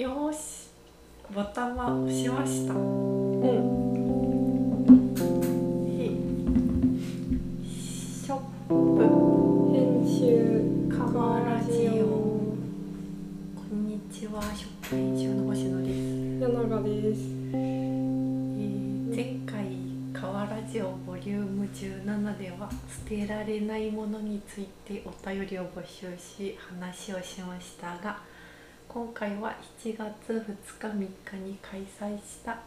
よーしボタンは押しました。うん。えショップ編集カバラジオ。こんにちはショップ編集の星野です、柳永です。えー前回カワラジオボリューム17では捨てられないものについてお便りを募集し話をしましたが今回は7月2日3日に開催した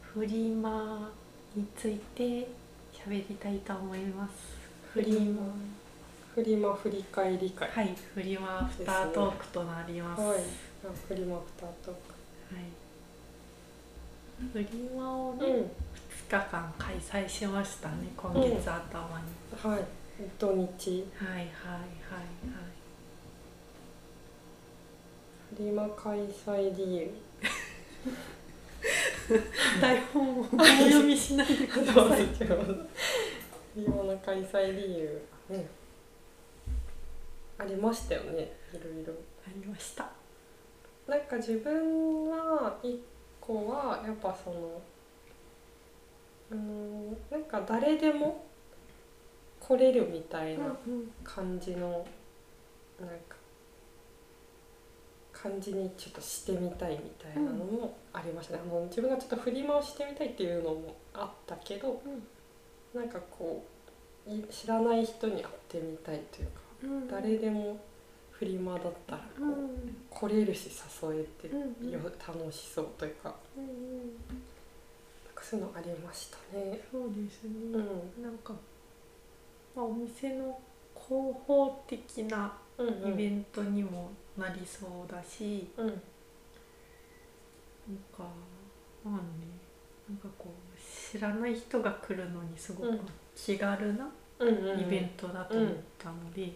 フリマについて喋りたいと思います。フリマ。フリマ振り返り会。はいフリマアフタートークとなります。はい。フリマアフタートーはい、フリマをね、クうん。2日間開催しましたね今月頭に、はい。土日。はいはいはいはい。フリマ開催理由。台本をお読みしないでください。フ リマの開催理由。ねありましたよねいろいろ。ありました。なんか自分は一個はやっぱそのあのなんか誰でも来れるみたいな感じのなんか感じにちょっとしてみたいみたいなのもありました。ね、あの自分がちょっと振り回してみたいっていうのもあったけど、なんかこうい知らない人に会ってみたいというか、うん。誰でもフリマだったらこう、うん。来れるし誘えてうんよ楽しそうというかなんかそういうのありましたね。そうですね、うん。なんか、まあ、お店の広報的なうんうんイベントにもなりそうだし、うん。なんかまあね。なんかこう知らない人が来るのにすごくうん気軽なイベントだと思ったので、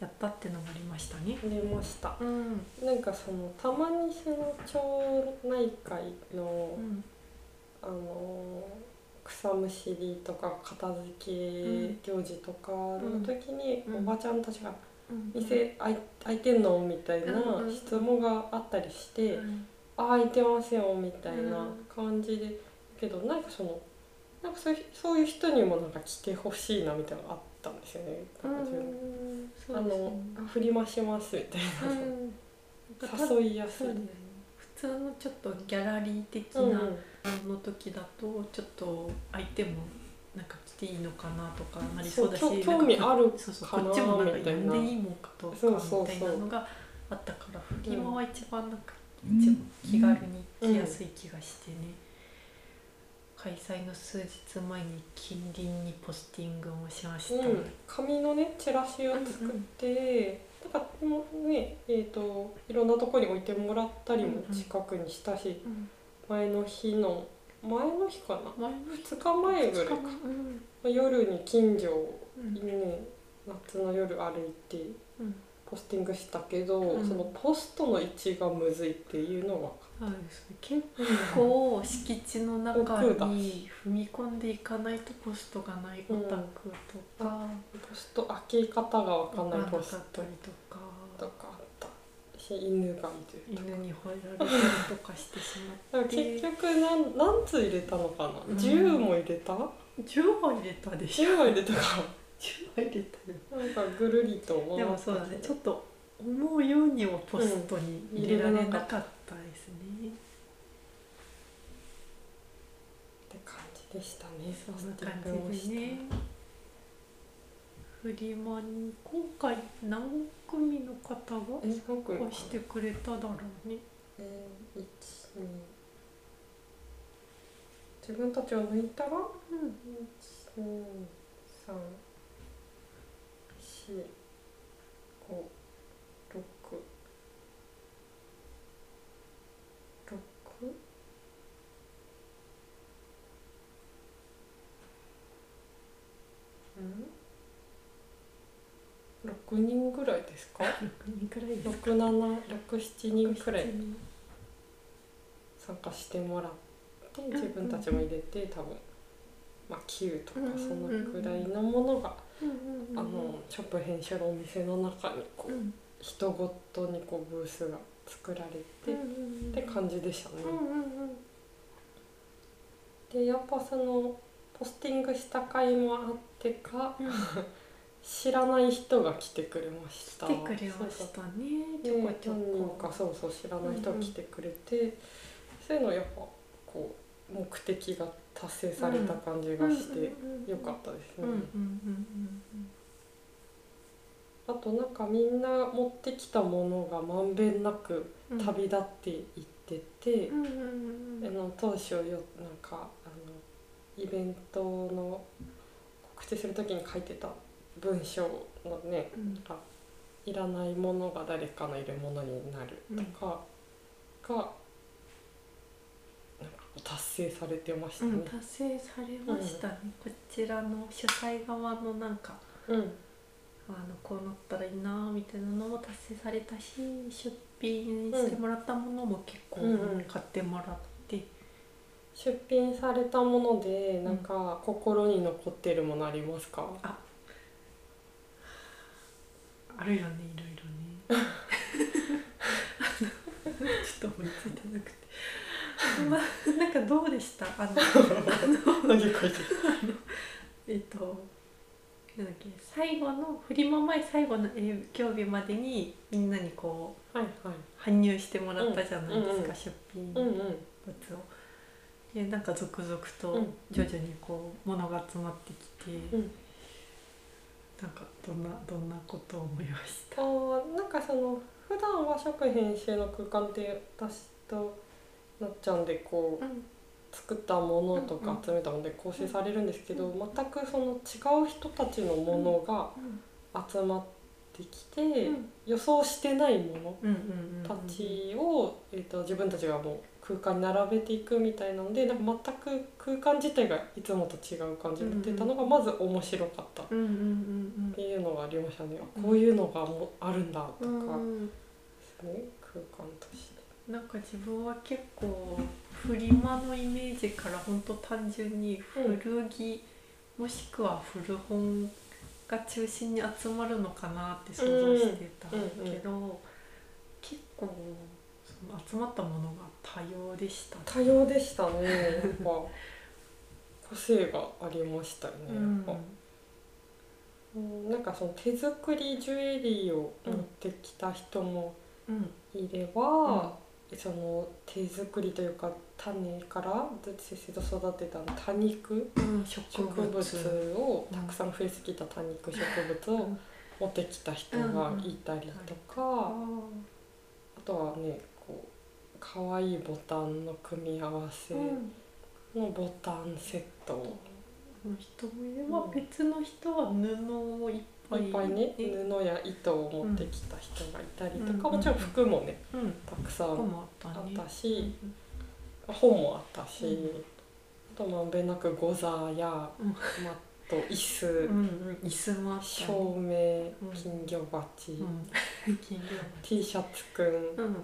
やったってのもありましたね。ありました。うん。なんかそのたまにその町内会の、うん。あの草むしりとか片付け行事とかの時に、うん。おばちゃんたちがうん「店開いてんの?」みたいなうん質問があったりしてうん「あ開いてますよ」みたいなうん。感じで。けどなんかそのなんかそういうそういう人にもなんか来てほしいなみたいなのがあったんですよね。あのあ振り回しますみたいな、誘いやすい。普通のちょっとギャラリー的うん。なの時だとちょっと相手もなんか来ていいのかなとかなりそうだし興味あるそうそうこっちもなんかみたいな呼んでいいもんかどうかみたいなのがあったからフリマは一番なんかうん一番気軽に来やすい気がしてね、開催の数日前に近隣にポスティングもしました、うん、紙のねチラシを作って、なんかもうねえっ、といろんなところに置いてもらったりも近くにしたし、うん。前の日の前の日かな？前の2日前ぐらいか。うん。夜に近所うん。にね夏の夜歩いてうん。ポスティングしたけど、うん。そのポストの位置がむずいっていうのがそうですね。結構敷地の中に踏み込んでいかないとポストがないお宅とか、ポスト開け方が分かんないポストとか犬がいるとか犬に吠えられたりとかしてしまって。結局何何通入れたのかな、うん。10も入れた？10は入れたでしょ。10は入れたか。10は入れたよ。なんかぐるりと回でもそうだね。ちょっと思うようにもポストに入れられなかったですね、って感じでしたね。そんな感じでねフリマに今回何組の方が参加してくれただろうね。えー、1 2自分たちを抜いたら？うん1 2 3 4 5 6 6うん？6人ぐらいですか？6人くらいですか？67人くらい。参加してもらってん自分たちも入れて多分、まあ、9とかそのくらいのものが、あのショップ編集のお店の中にこう、うん。人ごとにこうブースが作られてって感じでしたね。でやっぱそのポスティングした回もあってかうん知らない人が来てくれました。来てくれましたね。ちょこちょこ。かそうそう知らない人が来てくれて、そういうのやっぱこう目的が達成された感じがしてよかったですね。うんうんうんあとなんかみんな持ってきたものがまんべんなくうんうん旅立っていってて、うんうんうんあの当初よなんかあのイベントの告知する時に書いてた文章のねうん。あいらないものが誰かのいるものになるとかが、なんか達成されてましたね。うん達成されましたね、こちらの主催側のなんかうん。あのこうなったらいいなみたいなのも達成されたし出品してもらったものも結構うんうん。買ってもらって、出品されたものでなんか心に残ってるものありますか？あるよねいろいろねちょっと思いついてなくてまあなんかどうでした？あの 何書いてる？えっとなんだっけ？最後のフリマ前最後の営業日までにみんなにこうはいはい。搬入してもらったじゃないですか、うんうん出品うんうん。物を。でなんか続々とうん徐々にこう物が集まってきて、うんなんかどんなどんなことを思いました？あーなんかその普段は食編集の空間って私となっちゃんでこううん。作ったものとうんうんか集めたもので構成されるんですけど、全くその違う人たちのものが集まってきて、うん。予想してないものうんうんうんたちを、えー、と自分たちがもう空間に並べていくみたいなのでなんか全く空間自体がいつもと違う感じになってたのがまず面白かった。っうんうんうん。ていうのがありましたね。うんこういうのがもうあるんだとか、うん空間として。なんか自分は結構フリマのイメージから本当単純に古着、もしくは古本が中心に集まるのかなって想像してたけど、結構集まったものが多様でしたね。多様でしたね。やっぱ個性がありましたよね、うん。やっぱ。うんなんかその手作りジュエリーを持ってきた人もうん。いれば、その手作りというか種からずっと先生と育てた多肉うん、植植物物をたくさん増えすぎた多肉植物を持ってきた人がいたりとか、ああとはね可愛いボタンの組み合わせ。のボタンセット。をの人もいれば別の人は布をいっぱいいっぱいね。ね布や糸を持ってきた人がいたりとか、うん。もちろん服もねうん、たくさんあったし、本もあったし、うん。あとまんべんなくゴザーや、うん。マット椅子、うんうん。椅子もあったね。照明うん。金魚鉢、うん。金魚 T シャツくん。うん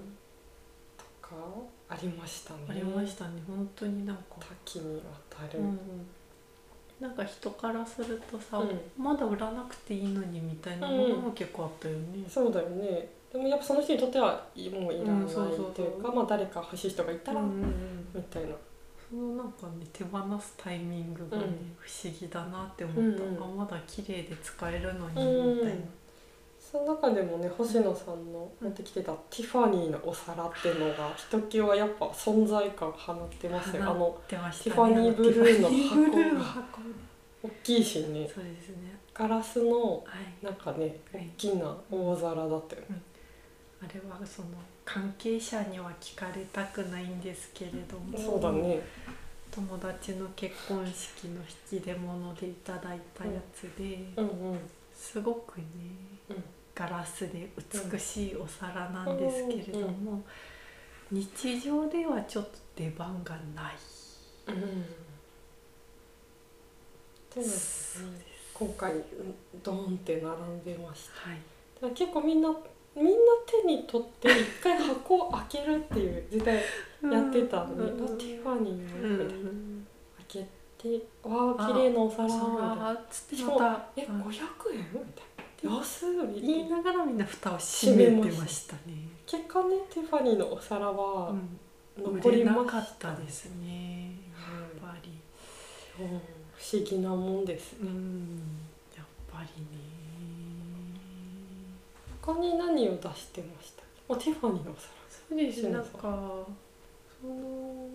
ありましたね。ありましたね。本当になんか。多岐にわたる、うんうん。なんか人からするとさ、うん。まだ売らなくていいのにみたいなものも結構あったよね、そうだよね。でもやっぱその人にとってはいもういらないうんそうそうそう。というか、まあ誰か欲しい人がいたら、うんうんうん。みたいな。そのなんかね手放すタイミングがね、うん。不思議だなって思った、うんうん。あまだ綺麗で使えるのにうん。みたいな、その中でもね星野さんの持ってきてたティファニーのお皿っていうのがひときわやっぱ存在感放ってますね。あのティファニーブルーの箱ティファニーブルーの箱。ね大きいしね。そうですね。ガラスのはい。なんかねはい。大きな大皿だったよね、あれはその関係者には聞かれたくないんですけれどもそうだね。友達の結婚式の引き出物でいただいたやつで、うんうん。すごくね、うんガラスで美しいお皿なんですけれども、日常ではちょっと出番がない、うん。でもね今回うんドーンって並んでました。はい、だから結構みんなみんな手に取って一回箱を開けるっていう時代やってたのに、うんあティファニーのうんみたいな。開けてわあ綺麗なお皿みたいな。えうん500円？みたいな安い言いってながらみんな蓋を閉めてましたね。結果ねティファニーのお皿うはん、残りまっしたですね。やっぱり。うん不思議なもんですうん、やっぱりね。他に何を出してました？あティファニーのお皿そうですなんかその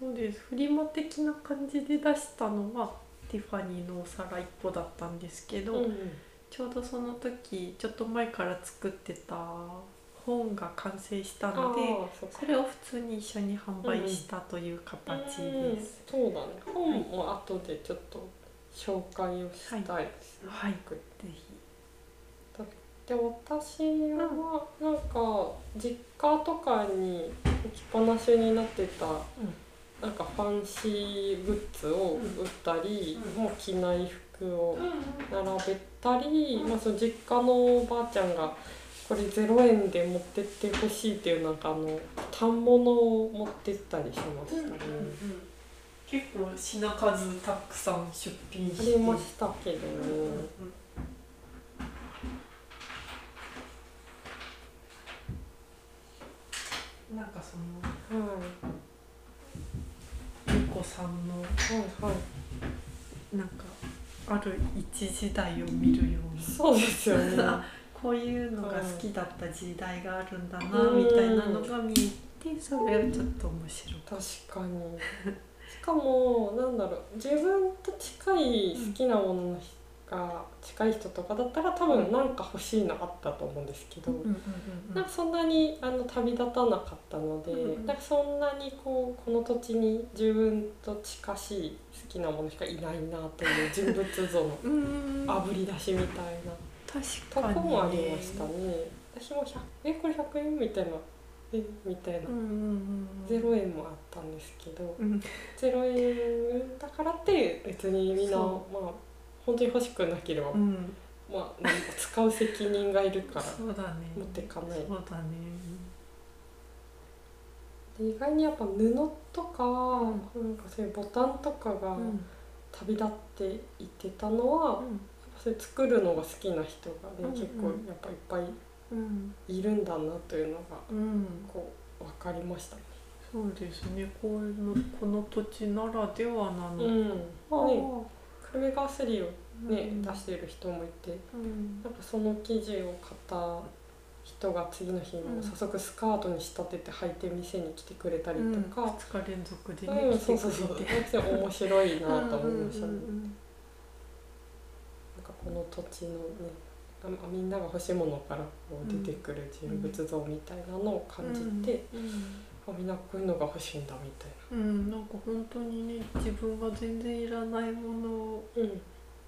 そうですフリマ的な感じで出したのはティファニーのお皿1個だったんですけど、うんちょうどその時ちょっと前から作ってた本が完成したのでそれを普通に一緒に販売したという形です。うんそうだね。本も後でちょっと紹介をしたいですね、はい。僕ぜひ。で私はなんか実家とかに置きっぱなしになってたなんかファンシーグッズを売ったり、うん。もう着ない服を並べたり、まあ、その実家のおばあちゃんがこれ0円で持ってってほしいっていうなんかあの反物を持ってったりしましたね。結構品数たくさん出品あしてりましたけど、なんかそのはい。ゆうこさんの。はいはい。なんかある一時代を見るようなそうですよね。あ こういうのが好きだった時代があるんだなうんみたいなのが見えてそれはちょっと面白い。確かにしかもなんだろう自分と近い好きなものの人が近い人とかだったら多分なんか欲しいのあったと思うんですけど、なんかそんなにあの旅立たなかったので、うんうんなんかそんなにこうこの土地に自分と近しい好きなものしかいないなという人物像のうんあぶり出しみたいな。とこもありましたね。私も100えこれ100円みたいなえみたいな。うんうん0円もあったんですけど、うん。0円だからって別にみんなそまあ本当に欲しくなければ、うん。まあなんか使う責任がいるからそうだね。持ってかない。そうだね。で意外にやっぱ布とか、なんかそういうボタンとかがうん。旅立っていってたのは、それ作るのが好きな人がね、うんうん。結構やっぱいっぱいうん。いるんだなというのがうん。こう分かりましたね。そうですね。こういうのこの土地ならではなの、うん、ねあークルメガースをね、うん。出してる人もいてうん。なんかその生地を買った人が次の日うん。も早速スカートに仕立てて履いて店に来てくれたりとか、2日連続でうんね、そうそうそう。面白いなと思いましたね。うんうんうんなんかこの土地のねあみんなが欲しいものからこう出てくる人物像みたいなのを感じて、あみんなこういうのが欲しいんだみたいうん、なんか本当にね自分が全然いらないもの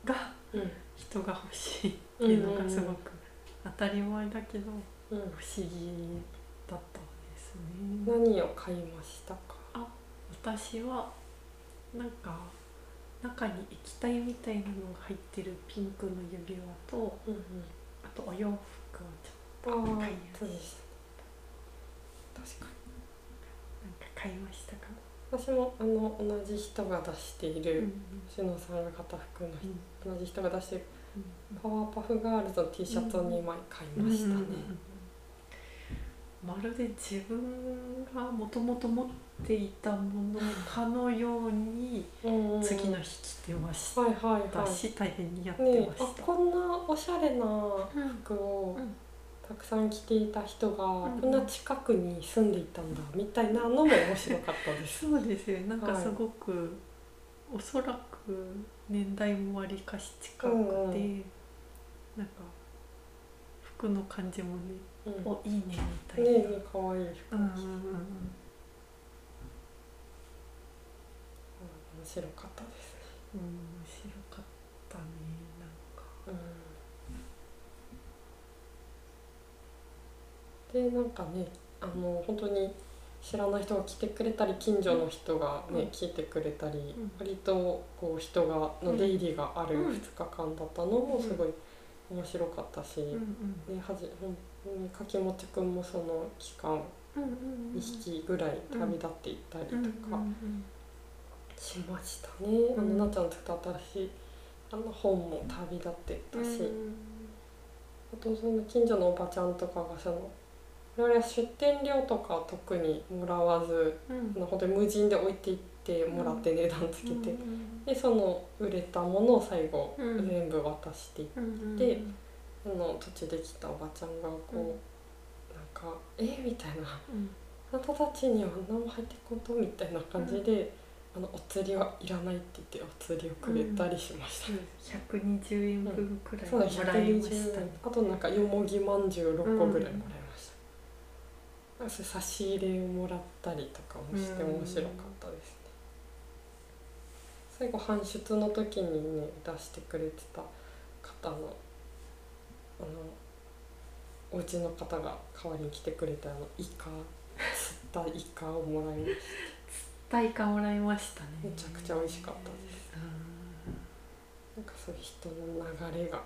がうん。人が欲しいっていうのがすごく当たり前だけどうん。不思議だったですね。何を買いましたか？私はなんか中に液体みたいなのが入ってるピンクの指輪とうんうん。あとお洋服をちょっああ買いましした。確かに買いましたか、私もあの同じ人が出している、うんしのさんが買った服の人うん。同じ人が出してるうん。パワーパフガールズの T シャツを2枚買いましたね、まるで自分がもともと持っていたものかのように次の日着てましはいはいたはし大変似合ってました。こんなおしゃれなうん。服をうんたくさん着ていた人がうんこんな近くに住んでいたんだみたいなのも面白かったです。そうですよなんかはいすごく、おそらく年代もわりかし近くて、うんうんなんか服の感じもねうん、おいいねみたいねな、えね可愛い服。うんうん着て面白かったです。ね。うんうん面白かったねなんかでなんかねあの本当に知らない人が来てくれたり近所の人がね、うん。来てくれたり、うん。割とこう人がの出入りがあるうん2日間だったのもすごい面白かったし、うんうん。ねはじほんね柿もちくんもその期間うんうんうん2匹ぐらい旅立っていったりとかしましたね。あうん。のなっちゃんの作った新しいあの本も旅立ってったし、うん。あとその近所のおばちゃんとかがその我々は出店料とかを特にもらわずうん。本当に無人で置いていってもらって値段つけて、うんでその売れたものを最後うん。全部渡していって、あの途中で来たおばちゃんがこう、うん。なんか「えみたいな。うん「あなたたちには何も入ってこんと?」みたいな感じで、あのお釣りはいらないって言ってお釣りをくれたりしました。120円分くらいもらいまし120たね円。あとなんかよもぎまんじゅう6個ぐらいもらいました、なんか差し入れをもらったりとかもして面白かったですね、最後搬出の時にね出してくれてた方のあのお家の方が代わりに来てくれたあのイカ釣ったイカをもらいました。大価もらいましたね。めちゃくちゃ美味しかったですなんかそういう人の流れが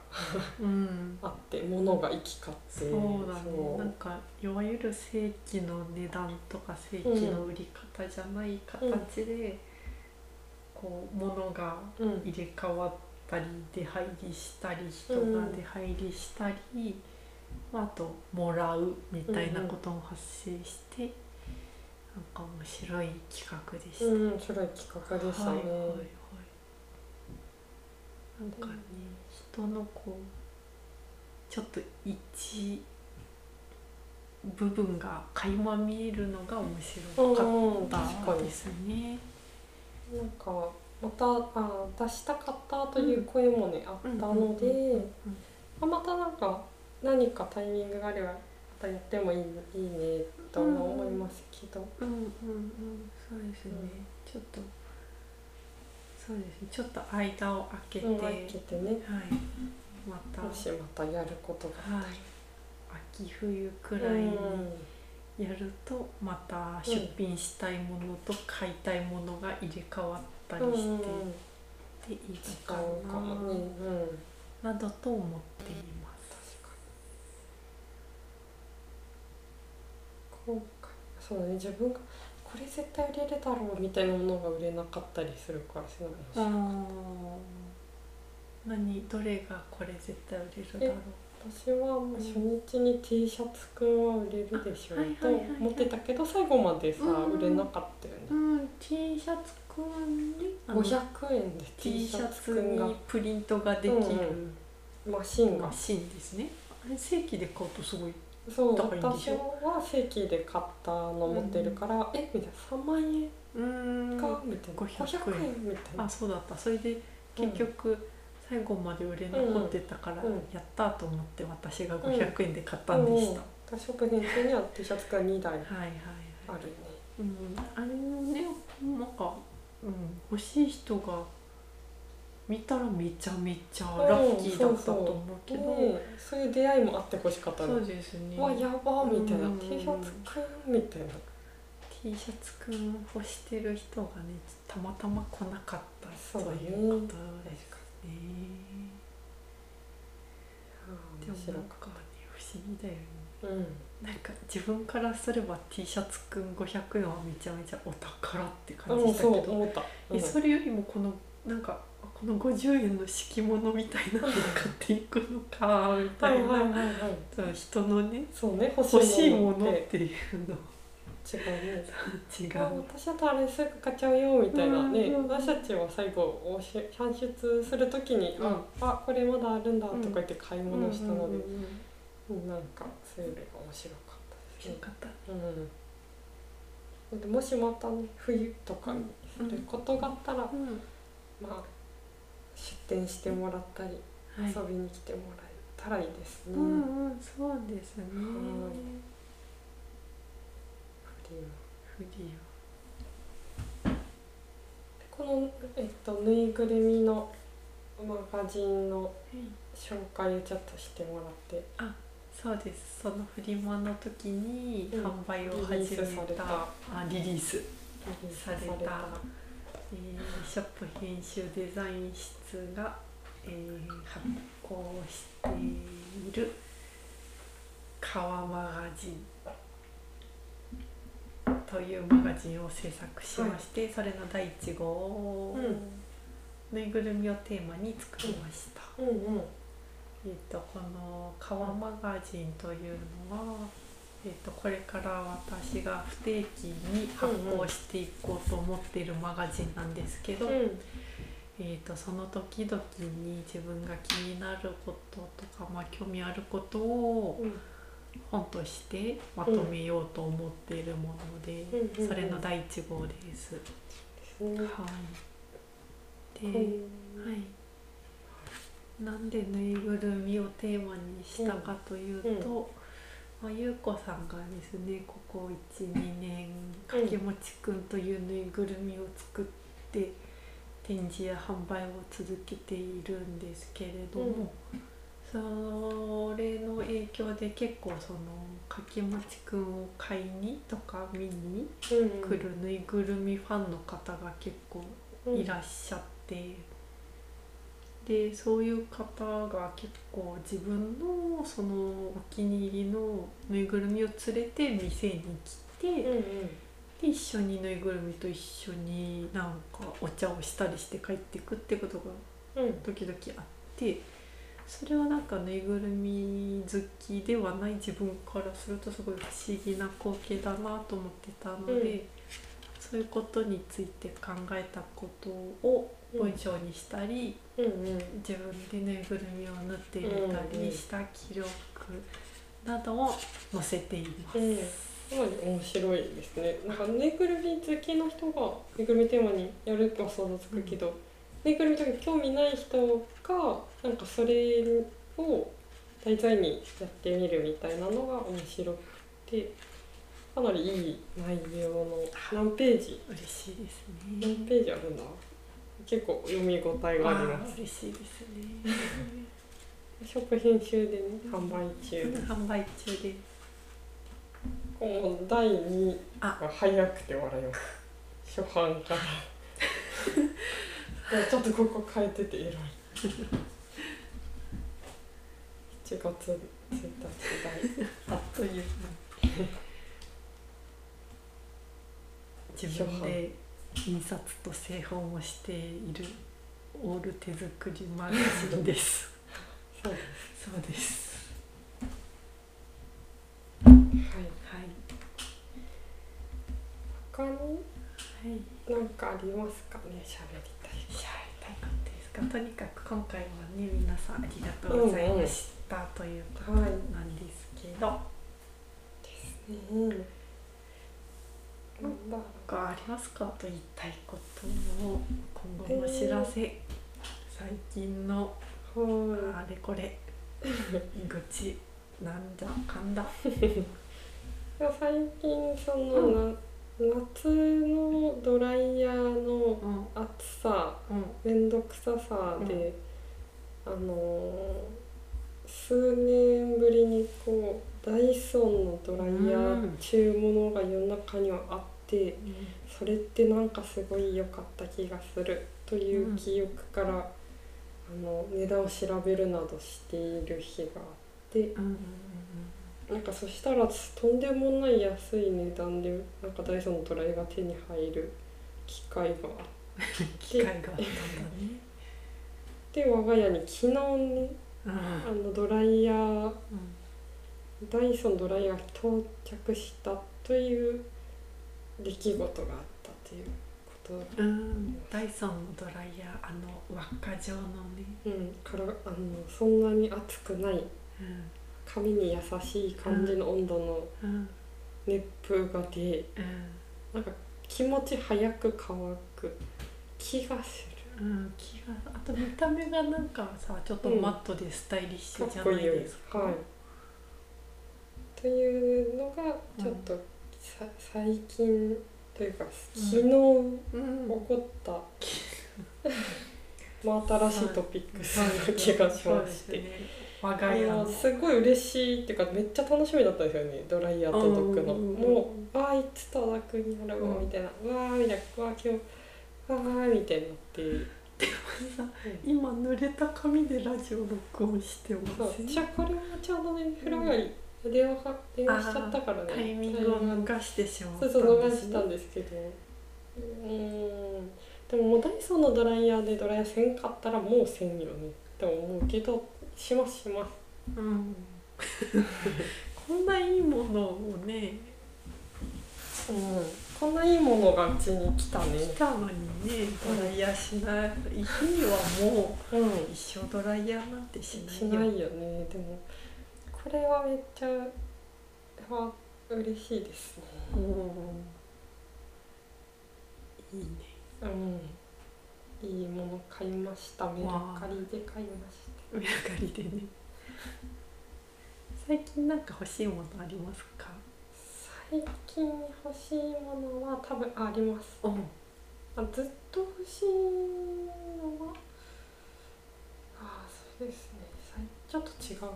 うん。うんあって物が行き交ってそうだね。なんかいわゆる正規の値段とか正規の売り方じゃない形で、こう物がうん。入れ替わったり出入りしたり人が出入りしたり、まあ、あともらうみたいなことも発生して、なんか面白い企画でした。うん、面白い企画でしたね。はい、なんかね、人のこうちょっと一部分が垣間見えるのが面白かうん、ったですね。なんかまたあ出したかったという声もね、あったので、またなんか何かタイミングがあればまたやってもいいいいねとは思いますけど、うんうんうん。そうですね、ちょっとそうですね。ちょっと間を空けて、うん、開けてね、はい。また。もしまたやることがあっはい秋冬くたり、らいにやるとまた出品したいものと買いたいものが入れ替わったりして、うん、でいいかもね、うん、ななどと思っています。今回そうね。自分がこれ絶対売れるだろうみたいなものが売れなかったりするからそうい面白い何どれがこれ絶対売れるだろう。私はもう初日に T シャツくんは売れるでしょうと思ってたけど最後までさうん売れなかったよね。うん T シャツくんにあの500円で T シャツツくんが。にプリントができるうん。マシンが。マシンですね。あれ正規で買うとすごいそう私は正規で買ったの持ってるから「えみたいな3万円？か?」みたいな「500 500円」みたいな。あそうだった。それで結局最後まで売れ残ってたから、うん。やったと思って私が500円で買ったんでした、うん、ショップには T シャツが2台はいはいはい。あるね。うん、あれもねなんか、うん、欲しい人が見たらめちゃめちゃラッキーだったと思うけど、ねそういう出会いもあってほしかったの。そうですね。わやばみたいな。うん。T シャツくんみたいな。T シャツくん欲してる人がねたまたま来なかったそういうことですね。でも面白かなんかね不思議だよね。うんなんか自分からすれば T シャツくん500円はめちゃめちゃお宝って感じしたけど、う思った、うん。えそれよりもこのなんかこの50円の敷物みたいなのを買っていくのかみたいな、はいはいはい。はいそう人のねそうね欲しいものっってていうの。違うね 違う。あ私だとあれすぐ買っちゃうよみたいなね、うんうん私たちは最後おし搬出するときに、うん。ああこれまだあるんだとか言って買い物したので、うんうんなんかそういうのが面白かったですね。よ。かった。うん、でもしまたね冬とかにうん。することがあったら、うん。まあ出店してもらったり、はい。遊びに来てもらえたらいいですね。うんうんそうですね。この、えっと、ぬいぐるみのマガジンの紹介をちょっとしてもらって。そうです。そのフリマの時にうん。販売を始めリリースされた,、たあリリース、された。えーショップ編集デザイン室が、えー発行している「川マガジン」というマガジンを制作しまして、それの第1号ぬいぐるみをテーマに作りました、うん。うんえっとこの「川マガジン」というのは、えっとこれから私が不定期に発行していこうと思っているマガジンなんですけど、えー、とその時々に自分が気になることとか、まあ、興味あることをうん。本としてまとめようと思っているもので、うん。うんうんそれの第1号です。うんはい、で、うんはい、なんでぬいぐるみをテーマにしたかというと、まあ、ゆうこさんがですねここ12年かけもちくんというぬいぐるみを作って展示や販売を続けているんですけれども、それの影響で結構そのかけもちくんを買いにとか見にうん。来るぬいぐるみファンの方が結構いらっしゃって、でそういう方が結構自分のそのお気に入りのぬいぐるみを連れて店に来て、うんうんで一緒にぬいぐるみと一緒になんかお茶をしたりして帰っていくってことがうん。時々あってそれはなんかぬいぐるみ好きではない自分からするとすごい不思議な光景だなと思ってたので、うん。そういうことについて考えたことを文章にしたり、うんうん。自分でぬいぐるみを縫ってみたうんうん。りした記録などを載せています。うんすごい面白いですねなんかぬいぐるみ好きな人がぬいぐるみテーマにやるとは想像つくけど、ぬいぐるみとか興味ない人がなんかそれを題材にやってみるみたいなのが面白くてかなりいい内容の何ページ？嬉しいです何ね。ページあるんだ？結構読み応えがあります嬉しいですね。食編集でね販売中 販売中で。もう第2あ。が早くて笑います。初版から。ちょっとここ変えててエロい。7月1日あっという間に自分で印刷と製本をしているオール手作りマガジンです。そうそうです。はいはい。他に？はい。何かありますかね？喋りたいしゃべりたいことですか？とにかく今回はね皆さんありがとうございました、ということなんですけど、うんなんだろ他ありますか？と言いたいことを今後のお知らせ、最近のうはい。あれこれ。愚痴なんだかんだ。最近その、な夏のドライヤーのうん。暑さうん。面倒くささで、あのー数年ぶりにこうダイソンのドライヤー中物が世の中にはあって、それってなんかすごい良かった気がするという記憶から、あの値段を調べるなどしている日があってうんうんなんかそしたらとんでもない安い値段でなんかダイソンのドライヤーが手に入る機会が。あって機会があったんだね。で我が家に昨日ねうん。あのドライヤーうん。ダイソンドライヤーが到着したという出来事があったということ。うん。ダイソンのドライヤーあの輪っか状のね。うん、からあのそんなに熱くないうん髪に優しい感じの温度のうん熱風が出うんなんか気持ち早く乾く気がすうん、気があと見た目がなんかさちょっとマットでスタイリッシるュじゃないかっこいいよですか。はい。というのがちょっとさ、最近というか昨日起うん。こった、まあ新しいトピックスな気がしまして、ね、我あが家のの。すごい嬉しいっていうかめっちゃ楽しみだったんですよね。ドライヤー届くの、うんもうあーいつ届くんやろううんみたいな、うわーみたいな。うわー今日わーみたいにな。ってさ今濡れた紙でラジオ録音してまそう。せんじゃあこれはちょうどね風呂上がり電話が電話しちゃったからね。タイミングを逃してしまったそうそう逃したんですけど。うーん。でももうダイソンのドライヤーでドライヤーせんかったらもうせんよね。って思うけどしますします。うん。こんないいものをね。うん。こんないいものがうちに来たね。来たのにね。ドライヤーしない日にはもうんう一生ドライヤーなんてしないよ。しないよね。でもこれはめっちゃは嬉しいですね。うん。いいね。うん。いいもの買いました。メルカリで買いましたメルカリでね最近なんか欲しいものありますか最近欲しいものは多分あります。う。んあずっと欲しいのはあそうですね。ちょっと違う。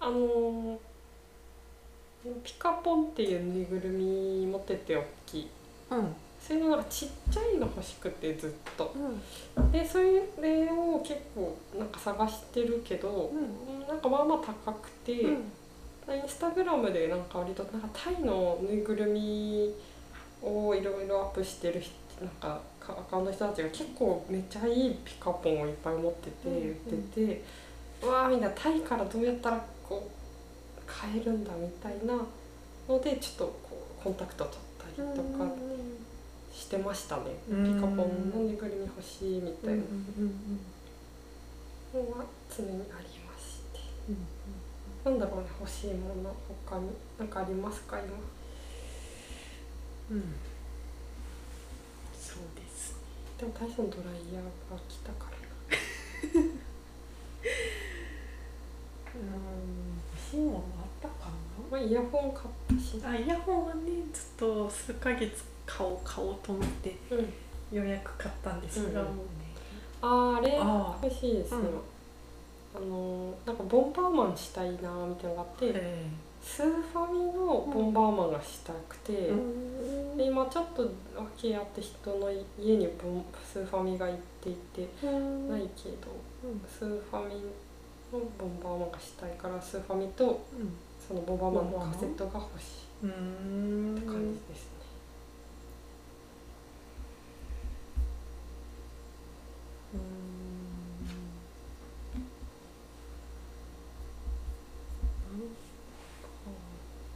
あのピカポンっていうぬいぐるみ持ってて大きい。うんそれのなんかちっちゃいの欲しくてずっと。うん。でそれを結構なんか探してるけど、うなんかまあまあ高くて、うん。インスタグラムでなんか割となんかタイのぬいぐるみをいろいろアップしてる人なんかアカウントの人たちが結構めっちゃいいピカポンをいっぱい持っててうん。うん売ってて、うわーみんなタイからどうやったらこう買えるんだみたいなのでちょっとこうコンタクト取ったりとかしてましたね、うん。ピカポンのぬいぐるみ欲しいみたいな。のは常にありまして。なんだろうね欲しいもの他に。何かありますか今？うん。そうですね。でも大将のドライヤーが来たからな。うん。欲しいものあったかまあイヤホン買ったし。なあイヤホンはねずっと数ヶ月買おう買おうと思ってうん。ようやく買ったんですが、うん。あーあれあ欲しいですね、あのーなんかボンバーマンしたいなみたいなのがあってえスーファミのボンバーマンがしたくて、えうん。で今ちょっと訳あって人の家にボンスーファミが行っていてうん。ないけどスーファミのボンバーマンがしたいからスーファミとそのボンバーマンのカセットが欲しいうんって感じですね。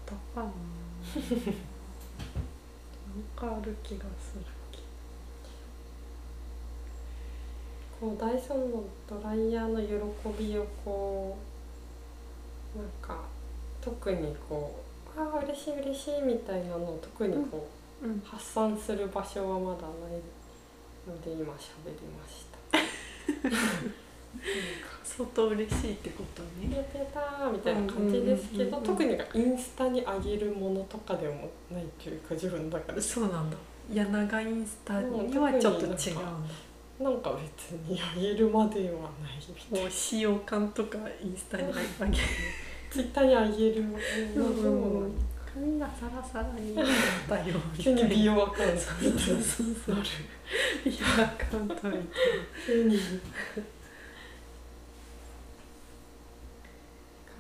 だかななんかある気がするこうダイソンのドライヤーの喜びをこうなんか特にこうああ嬉しい嬉しいみたいなのを特にこう、うん発散する場所はまだないので今喋りました。なんか相当嬉しいってことね。やったみたいな感じですけど特になんかインスタに上げるものとかでもないというか自分の中でそうなんだ。柳インスタにはちょっと違う。んだなんか別に上げるまではないみたいな。使用感とかインスタにあげる。ツイッターに上げる。ものでもない髪がサラサラになったよみた急いなに美容アカウントそうそうそうそう。美容アカウントみたいな急に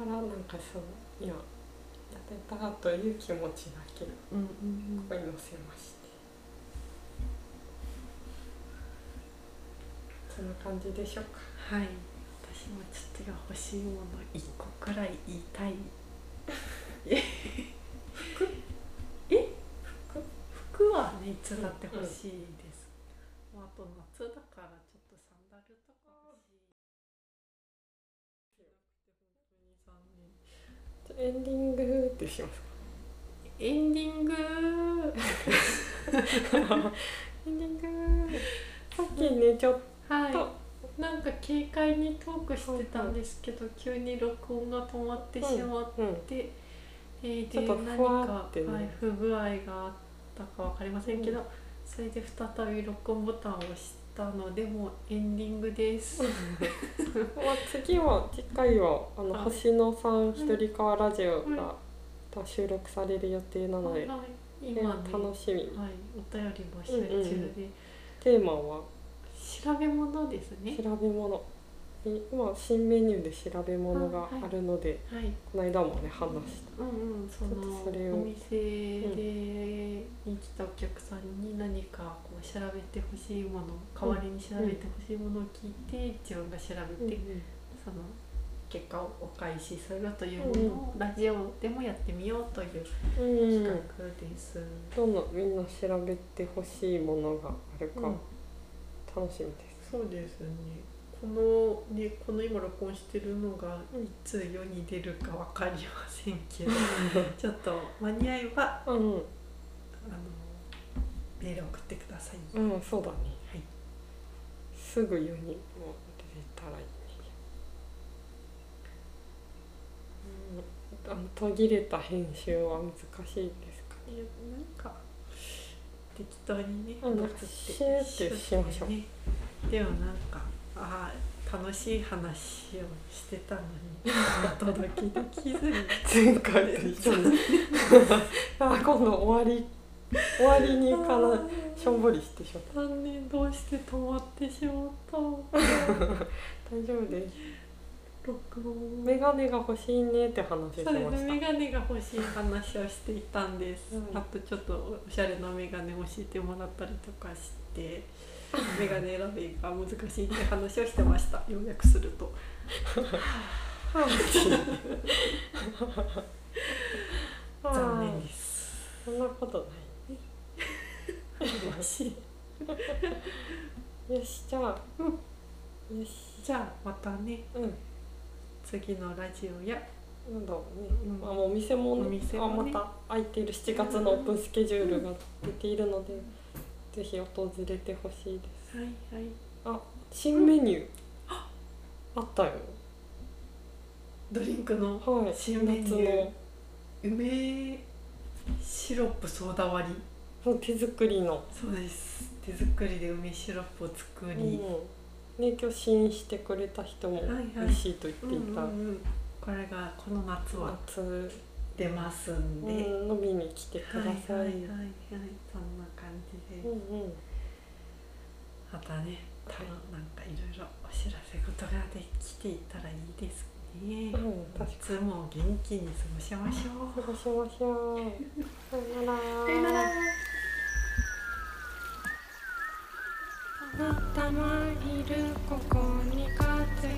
からなんかそういややってたという気持ちだけこうんうん。こに載せまして。そんな感じでしょうか。はい。私もちょっと欲しいもの一個くらい言いたい。服？え？服？服はねいつだって欲しいです、まあ、あと夏だからちょっとサンダルとか欲しいじゃあエンディングってしますか？エンディング？エンディング。さっきねちょっはい。となんか軽快にトークしてたんですけど、急に録音が止まってしまっうんて、えーで何ふわか、はい、不具合があったかわかりませんけど、それで再び録音ボタンを押したのでもうエンディングです。まあ次は次回はあのはい。星野さん一人川ラジオうんが収録される予定なので、今ね、楽しみ。にはい、お便り募集中で、テーマは？調べ物ですね。調べ物で今新メニューで調べ物があるので、はい、この間もね話した。うんうん、そのそれを。お店でに来たお客さんに何かかこう調べてほしいもの代わりに調べてほしいものを聞いて自分が調べて、その結果をお返しするというものをラジオでもやってみようという企画です。どんどんみんな調べてほしいものがあるかうん。楽しみです。そうですね。このねこの今録音してるのがうんいつ世に出るかわかりませんけど、ちょっと間に合えばあうん、のメール送ってください。うん、そうだね。はい。すぐ世にも出たらいいね。うん、あの途切れた編集は難しいですかね。いやなんか適当にねうんシューってしましょうねでもなんかああ楽しい話をしてたのに お届けできずに前回と一緒に。あ、今度終わり。終わりにかな、しょんぼりしてしまっ残念どうして止まってしまったた。大丈夫です。録音メガネが欲しいねって話してました。メガネが欲しい話をしていたんです、うんあとちょっとおしゃれなメガネ教えてもらったりとかしてメガネ選びが難しいって話をしてました要約すると残念で。ですそんなことない。悔しいよし、じゃあ。うんよし。じゃあまたねうん。次のラジオやなんだろうね。うんまあ、もうお店もねお店もねあまた空いている7月のオープンスケジュールが出ているので、ぜひ訪れてほしいです。はいはいあ、新メニュー。あったよ。ドリンクのはい。新メニュー夏の梅シロップソーダ割りそう手作りの。そうです手作りで梅シロップを作り、うん。ね、今日試飲してくれた人もはいはい美味しいと言っていた。うんうんうんこれがこの夏は夏、ってますんで、うん、飲みに来てくださいはいはい、はい、そんな感じで、うんうん、またね多分なんかいろいろお知らせ事ができていたらいいですね、うん、いつも元気に過ごしましょう。過ごしましょう。さよなら。あなたはいるここに風